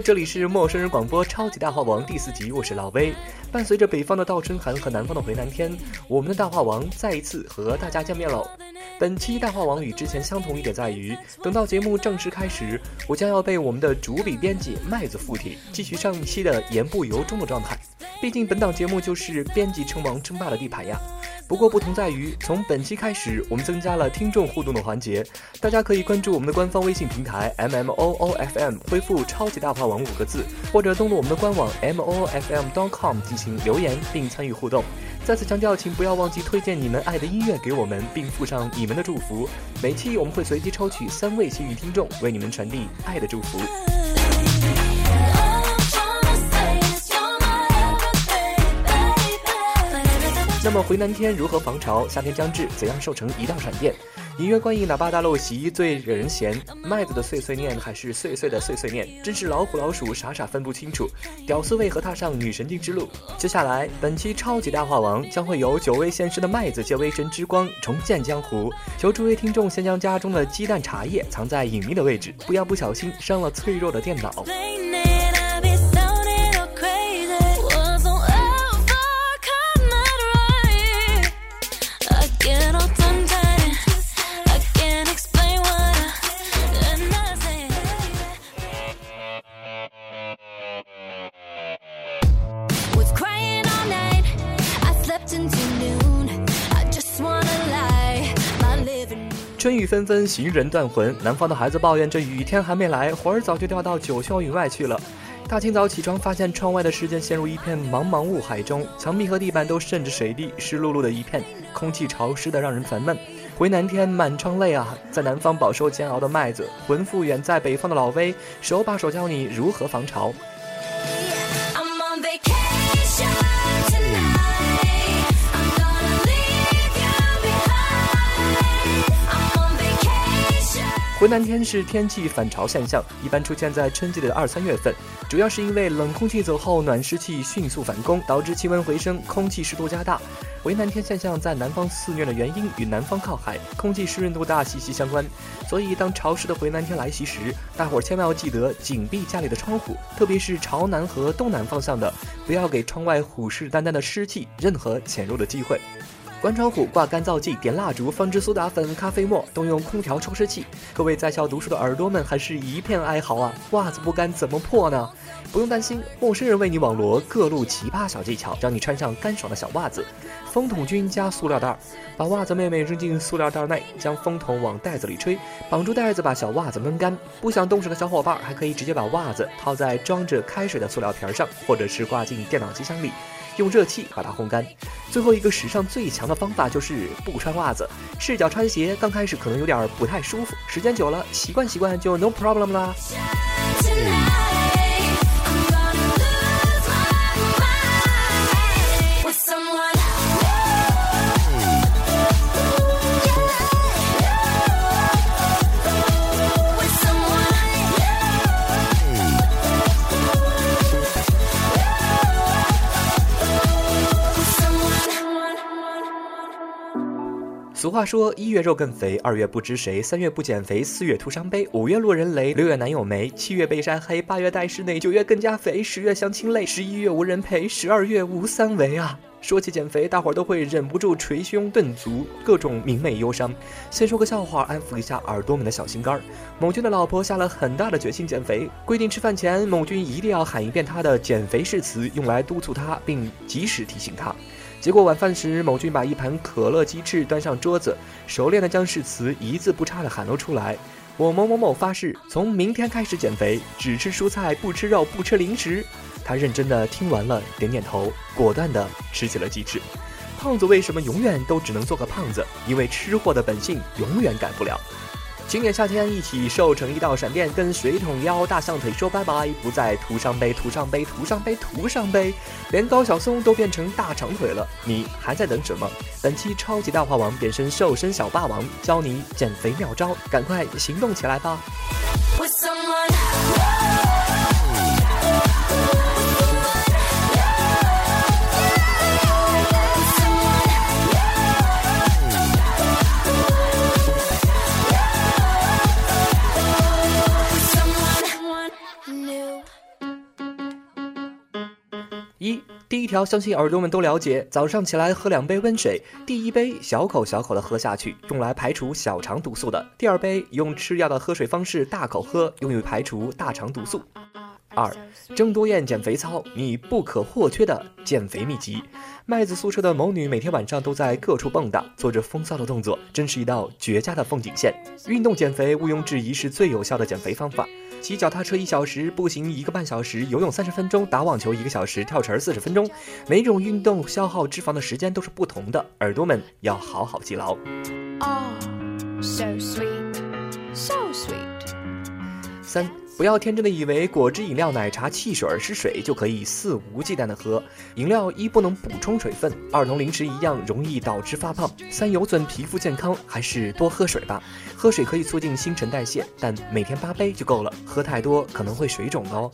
这里是陌生人广播超级大话王第四集，我是老威。伴随着北方的倒春寒和南方的回南天，我们的大话王再一次和大家见面喽。本期大话王与之前相同一点在于，等到节目正式开始，我将要被我们的主笔编辑麦子附体，继续上一期的言不由衷的状态。毕竟本档节目就是编辑称王称霸的地盘呀。不过不同在于，从本期开始，我们增加了听众互动的环节。大家可以关注我们的官方微信平台 M M O O F M，回复“超级大话王”五个字，或者登录我们的官网 M O O F M dot com 进行留言并参与互动。再次强调，请不要忘记推荐你们爱的音乐给我们，并附上你们的祝福。每期我们会随机抽取三位幸运听众，为你们传递爱的祝福。那么回南天如何防潮？夏天将至，怎样瘦成一道闪电？隐约观音喇叭大漏洗衣最惹人嫌，麦子的碎碎念还是碎碎的碎碎念，真是老虎老鼠傻傻分不清楚。屌丝为何踏上女神经之路？接下来本期超级大话王将会有久未现身的麦子借微神之光重建江湖，求诸位听众先将家中的鸡蛋茶叶藏在隐秘的位置，不要不小心伤了脆弱的电脑。春雨纷纷，行人断魂。南方的孩子抱怨这雨天还没来，魂儿早就掉到九霄云外去了。大清早起床，发现窗外的世界陷入一片茫茫雾海中，墙壁和地板都渗着水滴，湿漉漉的一片，空气潮湿的让人烦闷。回南天满窗泪啊，在南方饱受煎熬的麦子，魂复远在北方的老威，手把手教你如何防潮。回南天是天气反潮现象，一般出现在春季的二三月份，主要是因为冷空气走后，暖湿气迅速反攻，导致气温回升，空气湿度加大。回南天现象在南方肆虐的原因与南方靠海，空气湿润度大息息相关。所以当潮湿的回南天来袭时，大伙儿千万要记得紧闭家里的窗户，特别是朝南和东南方向的，不要给窗外虎视眈眈的湿气任何潜入的机会。关窗户，挂干燥剂，点蜡烛，放置苏打粉、咖啡沫，动用空调抽湿器。各位在校读书的耳朵们，还是一片哀嚎啊！袜子不干怎么破呢？不用担心，陌生人为你网罗各路奇葩小技巧，让你穿上干爽的小袜子。风筒君加塑料袋，把袜子妹妹扔进塑料袋内，将风筒往袋子里吹，绑住袋子，把小袜子闷干。不想动手的小伙伴，还可以直接把袜子套在装着开水的塑料瓶上，或者是挂进电脑机箱里。用热气把它烘干。最后一个史上最强的方法就是不穿袜子，赤脚穿鞋。刚开始可能有点不太舒服，时间久了习惯习惯就 no problem 啦。话说，一月肉更肥，二月不知谁，三月不减肥，四月徒伤悲，五月落人雷，六月男友没，七月被晒黑，八月带室内，九月更加肥，十月相亲累，十一月无人陪，十二月无三围啊！说起减肥，大伙儿都会忍不住捶胸顿足，各种明媚忧伤。先说个笑话，安抚一下耳朵们的小心肝儿。某君的老婆下了很大的决心减肥，规定吃饭前某君一定要喊一遍他的减肥誓词，用来督促他，并及时提醒他。结果晚饭时，某君把一盘可乐鸡翅端上桌子，熟练的将誓词一字不差的喊了出来：“我某某某发誓，从明天开始减肥，只吃蔬菜，不吃肉，不吃零食。”他认真的听完了，点点头，果断的吃起了鸡翅。胖子为什么永远都只能做个胖子？因为吃货的本性永远改不了。今年夏天，一起瘦成一道闪电，跟水桶腰、大象腿说拜拜，不再涂上杯、涂上杯、涂上杯、涂上杯，连高晓松都变成大长腿了，你还在等什么？本期超级大话王变身瘦身小霸王，教你减肥妙招，赶快行动起来吧！一第一条，相信耳朵们都了解。早上起来喝两杯温水，第一杯小口小口的喝下去，用来排除小肠毒素的；第二杯用吃药的喝水方式大口喝，用于排除大肠毒素。二，郑多燕减肥操，你不可或缺的减肥秘籍。麦子宿舍的某女每天晚上都在各处蹦跶，做着风骚的动作，真是一道绝佳的风景线。运动减肥毋庸置疑是最有效的减肥方法。骑脚踏车一小时，步行一个半小时，游泳三十分钟，打网球一个小时，跳绳四十分钟。每种运动消耗脂肪的时间都是不同的，耳朵们要好好记牢。啊，so sweet 三。不要天真的以为果汁饮料、奶茶、汽水是水就可以肆无忌惮的喝。饮料一不能补充水分，二同零食一样容易导致发胖，三有损皮肤健康，还是多喝水吧。喝水可以促进新陈代谢，但每天八杯就够了，喝太多可能会水肿哦。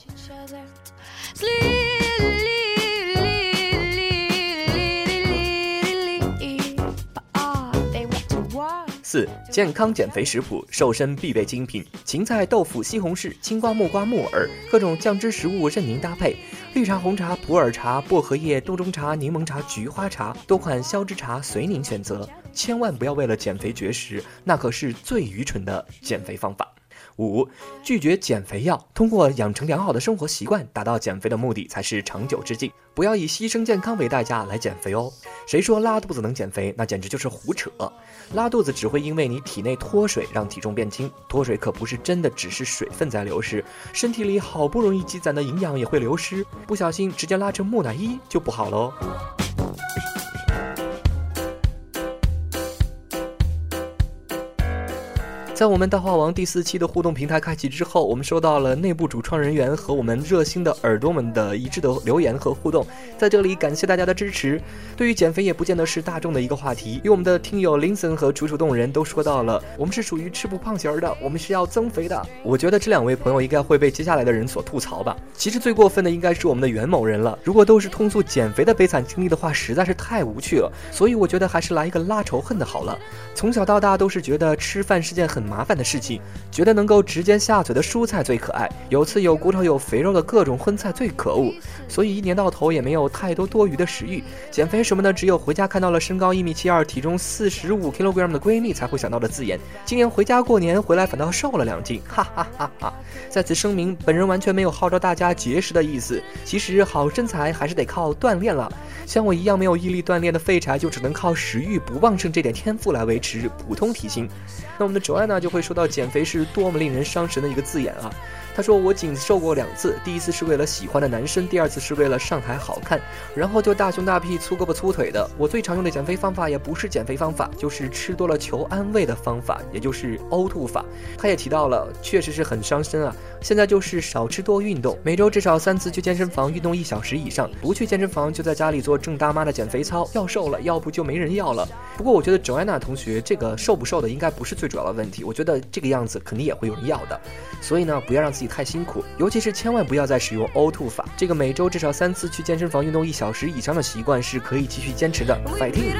四健康减肥食谱，瘦身必备精品：芹菜、豆腐、西红柿、青瓜、木瓜、木耳，各种酱汁食物任您搭配。绿茶、红茶、普洱茶、薄荷叶、杜仲茶、柠檬茶、菊花茶，多款消脂茶随您选择。千万不要为了减肥绝食，那可是最愚蠢的减肥方法。五，拒绝减肥药，通过养成良好的生活习惯，达到减肥的目的才是长久之计。不要以牺牲健康为代价来减肥哦。谁说拉肚子能减肥？那简直就是胡扯。拉肚子只会因为你体内脱水让体重变轻，脱水可不是真的只是水分在流失，身体里好不容易积攒的营养也会流失，不小心直接拉成木乃伊就不好喽。在我们大话王第四期的互动平台开启之后，我们收到了内部主创人员和我们热心的耳朵们的一致的留言和互动，在这里感谢大家的支持。对于减肥也不见得是大众的一个话题，因为我们的听友林森和楚楚动人都说到了，我们是属于吃不胖型儿的，我们是要增肥的。我觉得这两位朋友应该会被接下来的人所吐槽吧。其实最过分的应该是我们的袁某人了，如果都是通俗减肥的悲惨经历的话，实在是太无趣了。所以我觉得还是来一个拉仇恨的好了。从小到大都是觉得吃饭是件很。麻烦的事情，觉得能够直接下嘴的蔬菜最可爱，有刺有骨头有肥肉的各种荤菜最可恶，所以一年到头也没有太多多余的食欲。减肥什么的，只有回家看到了身高一米七二、体重四十五 kilogram 的闺蜜才会想到的字眼。今年回家过年回来反倒瘦了两斤，哈哈哈哈！在此声明，本人完全没有号召大家节食的意思。其实好身材还是得靠锻炼了。像我一样没有毅力锻炼的废柴，就只能靠食欲不旺盛这点天赋来维持普通体型。那我们的卓安那，就会说到减肥是多么令人伤神的一个字眼啊。他说我仅瘦过两次，第一次是为了喜欢的男生，第二次是为了上台好看，然后就大胸大屁、粗胳膊粗腿的。我最常用的减肥方法也不是减肥方法，就是吃多了求安慰的方法，也就是呕吐法。他也提到了，确实是很伤身啊。现在就是少吃多运动，每周至少三次去健身房运动一小时以上，不去健身房就在家里做郑大妈的减肥操。要瘦了，要不就没人要了。不过我觉得 Joanna 同学这个瘦不瘦的应该不是最主要的问题，我觉得这个样子肯定也会有人要的。所以呢，不要让自己。太辛苦，尤其是千万不要再使用呕吐法。这个每周至少三次去健身房运动一小时以上的习惯是可以继续坚持的。Fighting。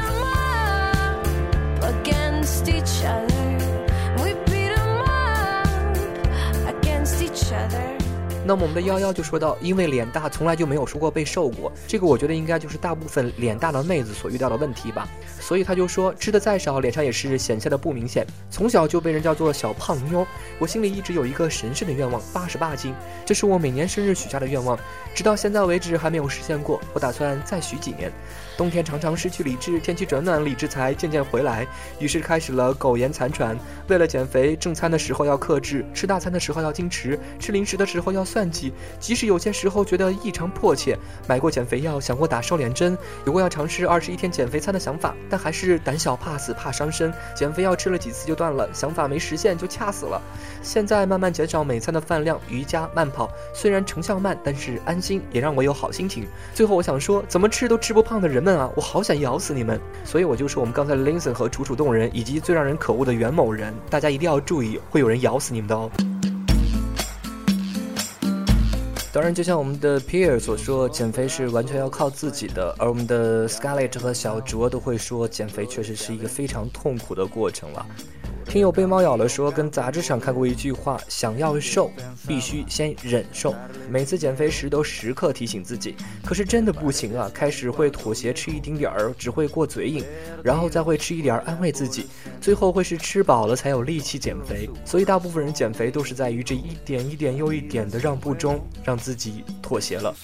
那么我们的幺幺就说到，因为脸大，从来就没有说过被瘦过。这个我觉得应该就是大部分脸大的妹子所遇到的问题吧。所以他就说，吃的再少，脸上也是显现的不明显。从小就被人叫做小胖妞，我心里一直有一个神圣的愿望，八十八斤，这是我每年生日许下的愿望，直到现在为止还没有实现过。我打算再许几年。冬天常常失去理智，天气转暖，理智才渐渐回来。于是开始了苟延残喘。为了减肥，正餐的时候要克制，吃大餐的时候要矜持，吃零食的时候要。算计。即使有些时候觉得异常迫切，买过减肥药，想过打瘦脸针，有过要尝试二十一天减肥餐的想法，但还是胆小怕死怕伤身，减肥药吃了几次就断了，想法没实现就掐死了。现在慢慢减少每餐的饭量，瑜伽、慢跑，虽然成效慢，但是安心，也让我有好心情。最后我想说，怎么吃都吃不胖的人们啊，我好想咬死你们！所以我就说我们刚才的 Linson 和楚楚动人，以及最让人可恶的袁某人，大家一定要注意，会有人咬死你们的哦。当然，就像我们的 Pierre 所说，减肥是完全要靠自己的。而我们的 Scarlett 和小卓都会说，减肥确实是一个非常痛苦的过程了。听友被猫咬了说，跟杂志上看过一句话：想要瘦，必须先忍受。每次减肥时都时刻提醒自己，可是真的不行啊！开始会妥协吃一丁点儿，只会过嘴瘾，然后再会吃一点儿安慰自己，最后会是吃饱了才有力气减肥。所以大部分人减肥都是在于这一点一点又一点的让步中，让自己妥协了。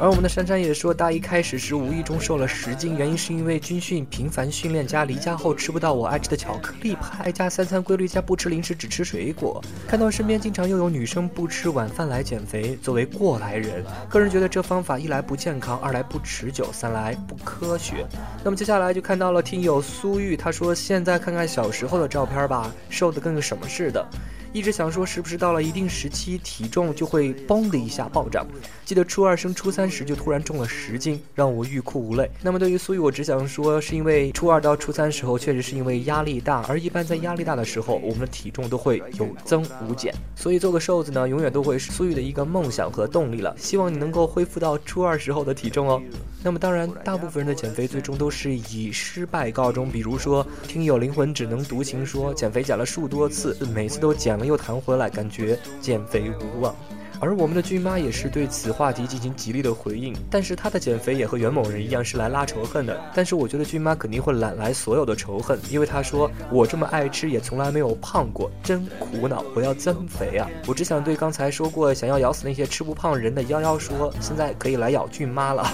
而我们的珊珊也说，大一开始时无意中瘦了十斤，原因是因为军训频繁训练加离家后吃不到我爱吃的巧克力派，加三餐规律加不吃零食只吃水果。看到身边经常又有女生不吃晚饭来减肥，作为过来人，个人觉得这方法一来不健康，二来不持久，三来不科学。那么接下来就看到了听友苏玉，他说现在看看小时候的照片吧，瘦的跟个什么似的。一直想说，是不是到了一定时期，体重就会嘣的一下暴涨？记得初二升初三时，就突然重了十斤，让我欲哭无泪。那么对于苏玉，我只想说，是因为初二到初三时候，确实是因为压力大，而一般在压力大的时候，我们的体重都会有增无减。所以做个瘦子呢，永远都会是苏玉的一个梦想和动力了。希望你能够恢复到初二时候的体重哦。那么当然，大部分人的减肥最终都是以失败告终。比如说，听友灵魂只能独行说，减肥减了数多次，每次都减了又弹回来，感觉减肥无望。而我们的军妈也是对此话题进行极力的回应，但是她的减肥也和袁某人一样是来拉仇恨的。但是我觉得军妈肯定会揽来所有的仇恨，因为她说我这么爱吃也从来没有胖过，真苦恼，我要增肥啊！我只想对刚才说过想要咬死那些吃不胖人的幺幺说，现在可以来咬俊妈了。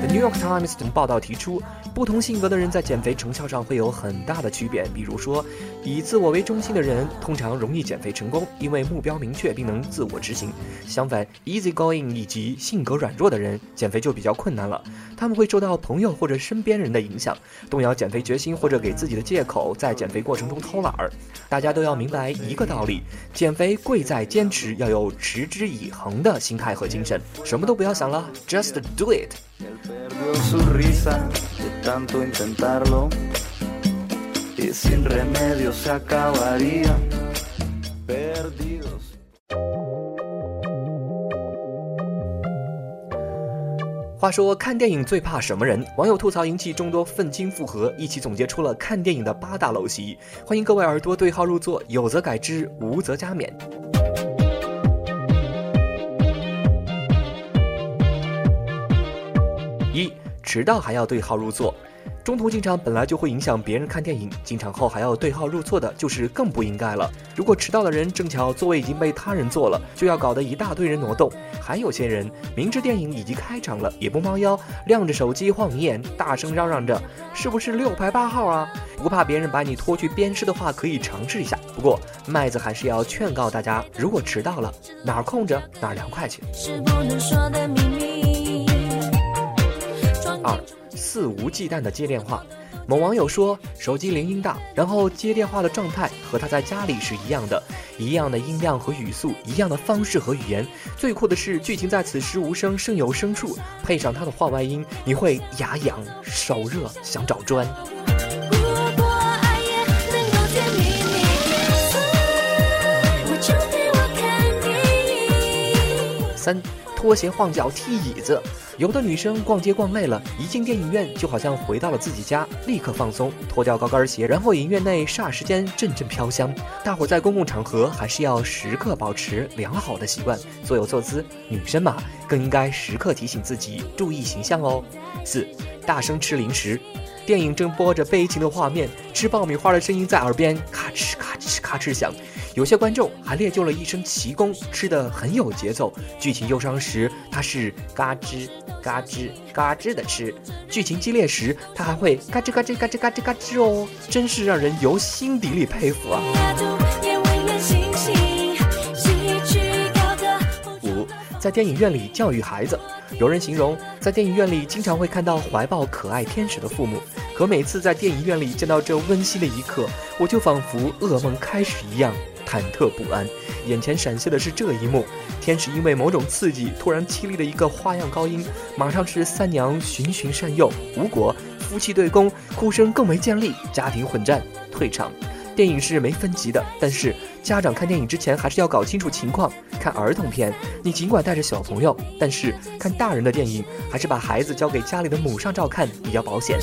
The New York Times 等报道提出，不同性格的人在减肥成效上会有很大的区别。比如说，以自我为中心的人通常容易减肥成功，因为目标明确并能自我执行。相反，easy going 以及性格软弱的人减肥就比较困难了。他们会受到朋友或者身边人的影响，动摇减肥决心，或者给自己的借口在减肥过程中偷懒儿。大家都要明白一个道理：减肥贵在坚持，要有持之以恒的心态和精神。什么都不要想了，just do it。话说看电影最怕什么人？网友吐槽引起众多愤青复合，一起总结出了看电影的八大陋习。欢迎各位耳朵对号入座，有则改之，无则加勉。迟到还要对号入座。中途进场本来就会影响别人看电影，进场后还要对号入座的，就是更不应该了。如果迟到的人正巧座位已经被他人坐了，就要搞得一大堆人挪动。还有些人明知电影已经开场了，也不猫腰，亮着手机晃眼，大声嚷嚷着是不是六排八号啊？不怕别人把你拖去鞭尸的话，可以尝试一下。不过麦子还是要劝告大家，如果迟到了，哪儿空着哪儿凉快去。二。肆无忌惮的接电话，某网友说手机铃音大，然后接电话的状态和他在家里是一样的，一样的音量和语速，一样的方式和语言。最酷的是剧情在此时无声胜有声处，配上他的话外音，你会牙痒、手热、想找砖。三。拖鞋晃脚踢椅子，有的女生逛街逛累了，一进电影院就好像回到了自己家，立刻放松，脱掉高跟鞋，然后影院内霎时间阵阵飘香。大伙在公共场合还是要时刻保持良好的习惯，坐有坐姿，女生嘛更应该时刻提醒自己注意形象哦。四，大声吃零食，电影正播着悲情的画面，吃爆米花的声音在耳边咔哧咔哧。咔哧响。有些观众还练就了一身奇功，吃的很有节奏。剧情忧伤时，他是嘎吱嘎吱嘎吱的吃；剧情激烈时，它还会嘎吱嘎吱嘎吱嘎吱嘎吱哦，真是让人由心底里佩服啊！五，在电影院里教育孩子。有人形容，在电影院里经常会看到怀抱可爱天使的父母，可每次在电影院里见到这温馨的一刻，我就仿佛噩梦开始一样。忐忑不安，眼前闪现的是这一幕：天使因为某种刺激，突然凄厉的一个花样高音，马上是三娘循循善诱，无果，夫妻对攻，哭声更为尖利，家庭混战，退场。电影是没分级的，但是家长看电影之前还是要搞清楚情况。看儿童片，你尽管带着小朋友，但是看大人的电影，还是把孩子交给家里的母上照看比较保险。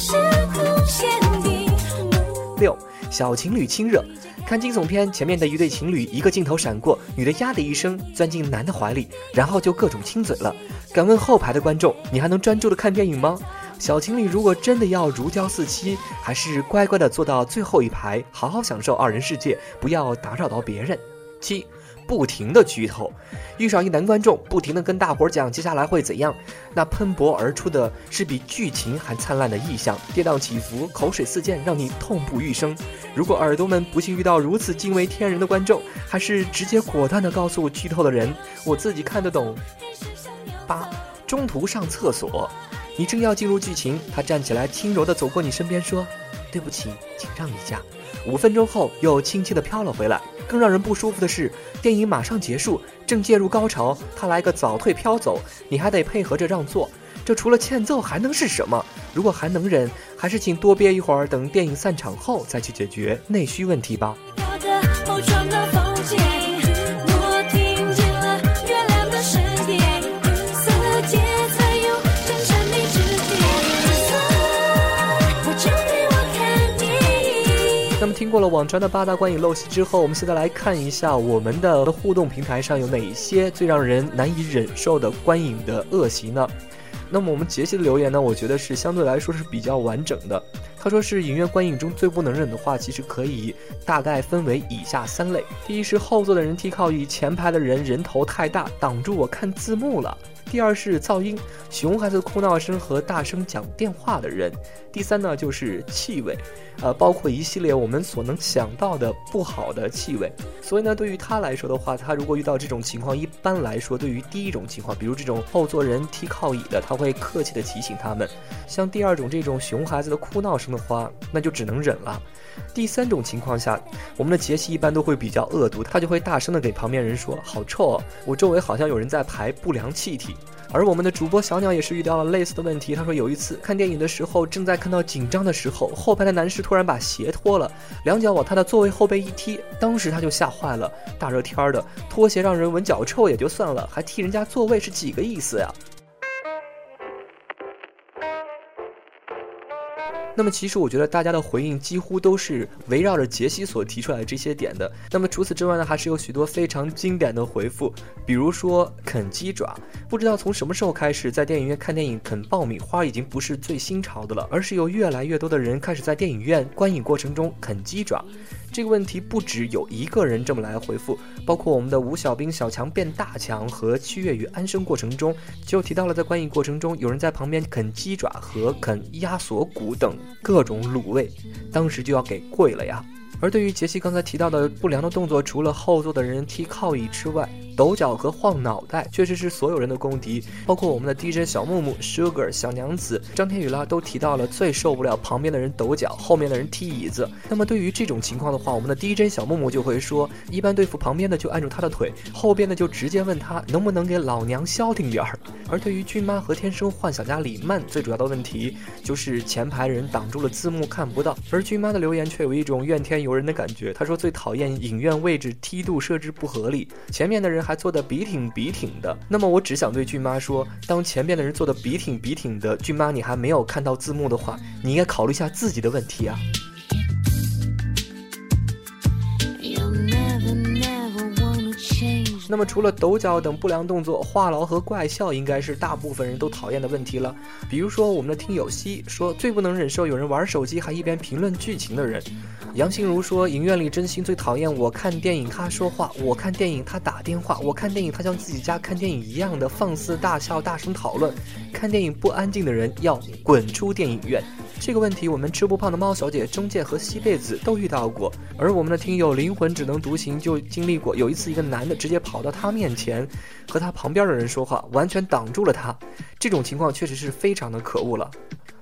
六，小情侣亲热。看惊悚片，前面的一对情侣，一个镜头闪过，女的呀的一声钻进男的怀里，然后就各种亲嘴了。敢问后排的观众，你还能专注的看电影吗？小情侣如果真的要如胶似漆，还是乖乖的坐到最后一排，好好享受二人世界，不要打扰到别人。七。不停的剧透，遇上一男观众，不停的跟大伙讲接下来会怎样，那喷薄而出的是比剧情还灿烂的意象，跌宕起伏，口水四溅，让你痛不欲生。如果耳朵们不幸遇到如此惊为天人的观众，还是直接果断的告诉剧透的人，我自己看得懂。八，中途上厕所，你正要进入剧情，他站起来轻柔的走过你身边说：“对不起，请让一下。”五分钟后又轻轻的飘了回来。更让人不舒服的是，电影马上结束，正介入高潮，他来个早退飘走，你还得配合着让座，这除了欠揍还能是什么？如果还能忍，还是请多憋一会儿，等电影散场后再去解决内需问题吧。那么听过了网传的八大观影陋习之后，我们现在来看一下我们的互动平台上有哪些最让人难以忍受的观影的恶习呢？那么我们杰西的留言呢，我觉得是相对来说是比较完整的。他说是影院观影中最不能忍的话，其实可以大概分为以下三类：第一是后座的人踢靠椅，前排的人人头太大，挡住我看字幕了。第二是噪音，熊孩子哭闹声和大声讲电话的人。第三呢就是气味，呃，包括一系列我们所能想到的不好的气味。所以呢，对于他来说的话，他如果遇到这种情况，一般来说，对于第一种情况，比如这种后座人踢靠椅的，他会客气的提醒他们；像第二种这种熊孩子的哭闹声的话，那就只能忍了。第三种情况下，我们的杰西一般都会比较恶毒，他就会大声的给旁边人说：“好臭哦，我周围好像有人在排不良气体。”而我们的主播小鸟也是遇到了类似的问题。他说有一次看电影的时候，正在看到紧张的时候，后排的男士突然把鞋脱了，两脚往他的座位后背一踢，当时他就吓坏了。大热天的，拖鞋让人闻脚臭也就算了，还踢人家座位是几个意思呀？那么其实我觉得大家的回应几乎都是围绕着杰西所提出来的这些点的。那么除此之外呢，还是有许多非常经典的回复，比如说啃鸡爪。不知道从什么时候开始，在电影院看电影啃爆米花已经不是最新潮的了，而是有越来越多的人开始在电影院观影过程中啃鸡爪。这个问题不只有一个人这么来回复，包括我们的吴小兵小强变大强和七月与安生过程中就提到了，在观影过程中有人在旁边啃鸡爪和啃鸭锁骨等各种卤味，当时就要给跪了呀。而对于杰西刚才提到的不良的动作，除了后座的人踢靠椅之外，抖脚和晃脑袋确实是所有人的公敌，包括我们的 DJ 小木木、Sugar 小娘子、张天宇啦，都提到了最受不了旁边的人抖脚，后面的人踢椅子。那么对于这种情况的话，我们的 DJ 小木木就会说，一般对付旁边的就按住他的腿，后边的就直接问他能不能给老娘消停点儿。而对于俊妈和天生幻想家李曼，最主要的问题就是前排人挡住了字幕看不到，而俊妈的留言却有一种怨天尤人的感觉。他说最讨厌影院位置梯度设置不合理，前面的人。还坐的笔挺笔挺的，那么我只想对俊妈说，当前面的人坐的笔挺笔挺的，俊妈你还没有看到字幕的话，你应该考虑一下自己的问题啊。那么除了抖脚等不良动作，话痨和怪笑应该是大部分人都讨厌的问题了。比如说我们的听友西说，最不能忍受有人玩手机还一边评论剧情的人。杨心如说，影院里真心最讨厌我看电影他说话，我看电影他打电话，我看电影他像自己家看电影一样的放肆大笑、大声讨论。看电影不安静的人要滚出电影院。这个问题，我们吃不胖的猫小姐、中介和西贝子都遇到过，而我们的听友灵魂只能独行就经历过。有一次，一个男的直接跑到他面前，和他旁边的人说话，完全挡住了他。这种情况确实是非常的可恶了。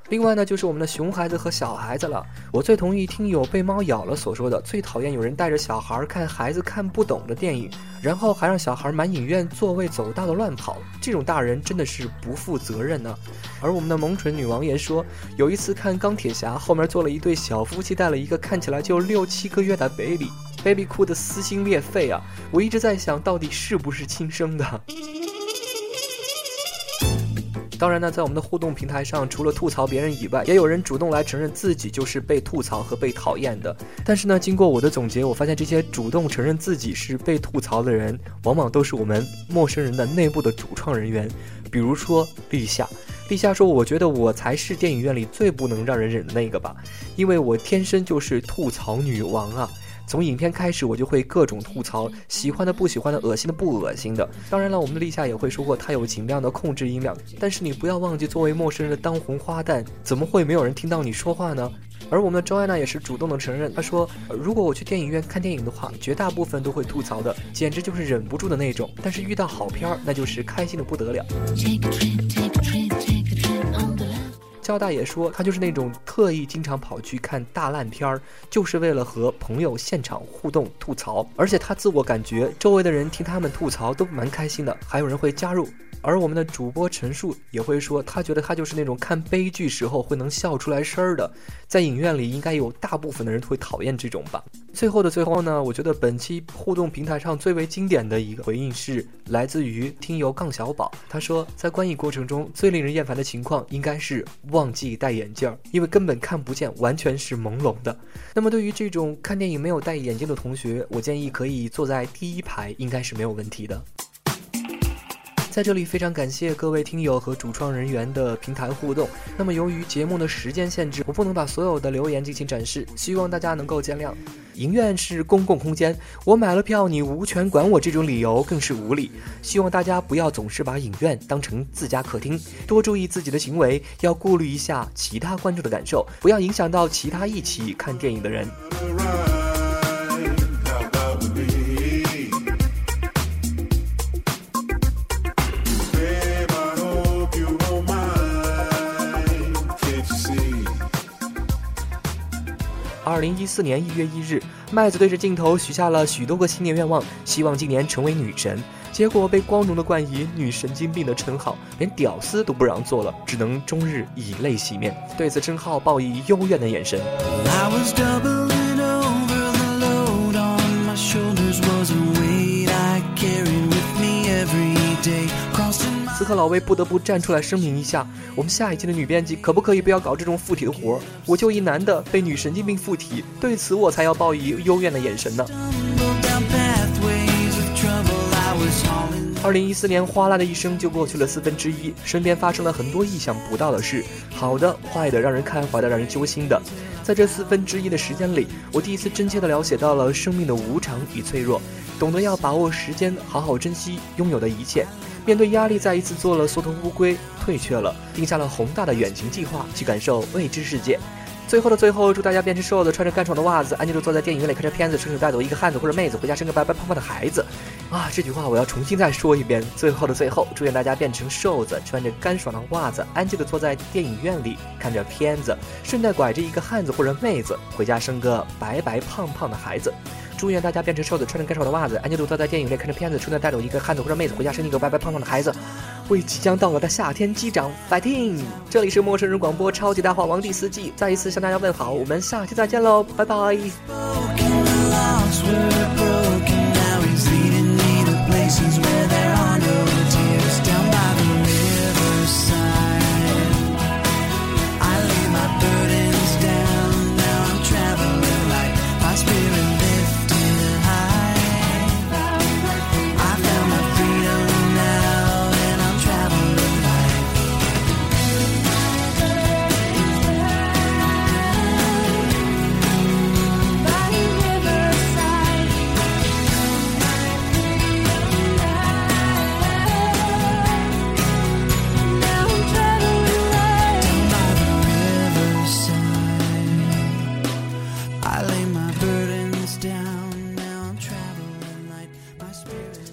另外呢，就是我们的熊孩子和小孩子了。我最同意听友被猫咬了所说的，最讨厌有人带着小孩看孩子看不懂的电影，然后还让小孩满影院座位走道的乱跑，这种大人真的是不负责任呢。而我们的萌蠢女王爷说，有一次看钢铁侠，后面坐了一对小夫妻，带了一个看起来就六七个月的 baby，baby 哭得撕心裂肺啊！我一直在想到底是不是亲生的。当然呢，在我们的互动平台上，除了吐槽别人以外，也有人主动来承认自己就是被吐槽和被讨厌的。但是呢，经过我的总结，我发现这些主动承认自己是被吐槽的人，往往都是我们陌生人的内部的主创人员。比如说立夏，立夏说：“我觉得我才是电影院里最不能让人忍的那个吧，因为我天生就是吐槽女王啊。”从影片开始，我就会各种吐槽，喜欢的、不喜欢的、恶心的、不恶心的。当然了，我们的立夏也会说过，他有尽量的控制音量。但是你不要忘记，作为陌生人的当红花旦，怎么会没有人听到你说话呢？而我们的周安娜也是主动的承认，她说：“如果我去电影院看电影的话，绝大部分都会吐槽的，简直就是忍不住的那种。但是遇到好片儿，那就是开心的不得了。”焦大爷说，他就是那种特意经常跑去看大烂片儿，就是为了和朋友现场互动吐槽。而且他自我感觉，周围的人听他们吐槽都蛮开心的，还有人会加入。而我们的主播陈述也会说，他觉得他就是那种看悲剧时候会能笑出来声儿的，在影院里应该有大部分的人会讨厌这种吧。最后的最后呢，我觉得本期互动平台上最为经典的一个回应是来自于听友杠小宝，他说在观影过程中最令人厌烦的情况应该是忘记戴眼镜，因为根本看不见，完全是朦胧的。那么对于这种看电影没有戴眼镜的同学，我建议可以坐在第一排，应该是没有问题的。在这里非常感谢各位听友和主创人员的平台互动。那么由于节目的时间限制，我不能把所有的留言进行展示，希望大家能够见谅。影院是公共空间，我买了票，你无权管我，这种理由更是无理。希望大家不要总是把影院当成自家客厅，多注意自己的行为，要顾虑一下其他观众的感受，不要影响到其他一起看电影的人。二零一四年一月一日，麦子对着镜头许下了许多个新年愿望，希望今年成为女神。结果被光荣的冠以“女神经病”的称号，连屌丝都不让做了，只能终日以泪洗面。对此称号报以幽怨的眼神。此刻老魏不得不站出来声明一下，我们下一期的女编辑可不可以不要搞这种附体的活儿？我就一男的被女神经病附体，对此我才要报以幽怨的眼神呢。二零一四年哗啦的一声就过去了四分之一，身边发生了很多意想不到的事，好的、坏的、让人开怀的、让人揪心的。在这四分之一的时间里，我第一次真切的了解到了生命的无常与脆弱，懂得要把握时间，好好珍惜拥有的一切。面对压力，再一次做了缩头乌龟，退却了，定下了宏大的远行计划，去感受未知世界。最后的最后，祝大家变成瘦子，穿着干爽的袜子，安静的坐在电影院里看着片子，顺手带走一个汉子或者妹子，回家生个白白胖胖的孩子。啊，这句话我要重新再说一遍。最后的最后，祝愿大家变成瘦子，穿着干爽的袜子，安静的坐在电影院里看着片子，顺带拐着一个汉子或者妹子，回家生个白白胖胖的孩子。祝愿大家变成瘦子，穿着干瘦的袜子，安吉鲁特在电影院看着片子，顺带带走一个汉子或者妹子，回家生一个白白胖胖的孩子，为即将到来的夏天击掌！fighting！这里是陌生人广播超级大话王第四季，再一次向大家问好，我们下期再见喽，拜拜。